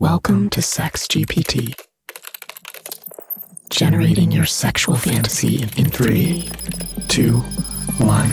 Welcome to Sex GPT. Generating your sexual fantasy in three, two, one.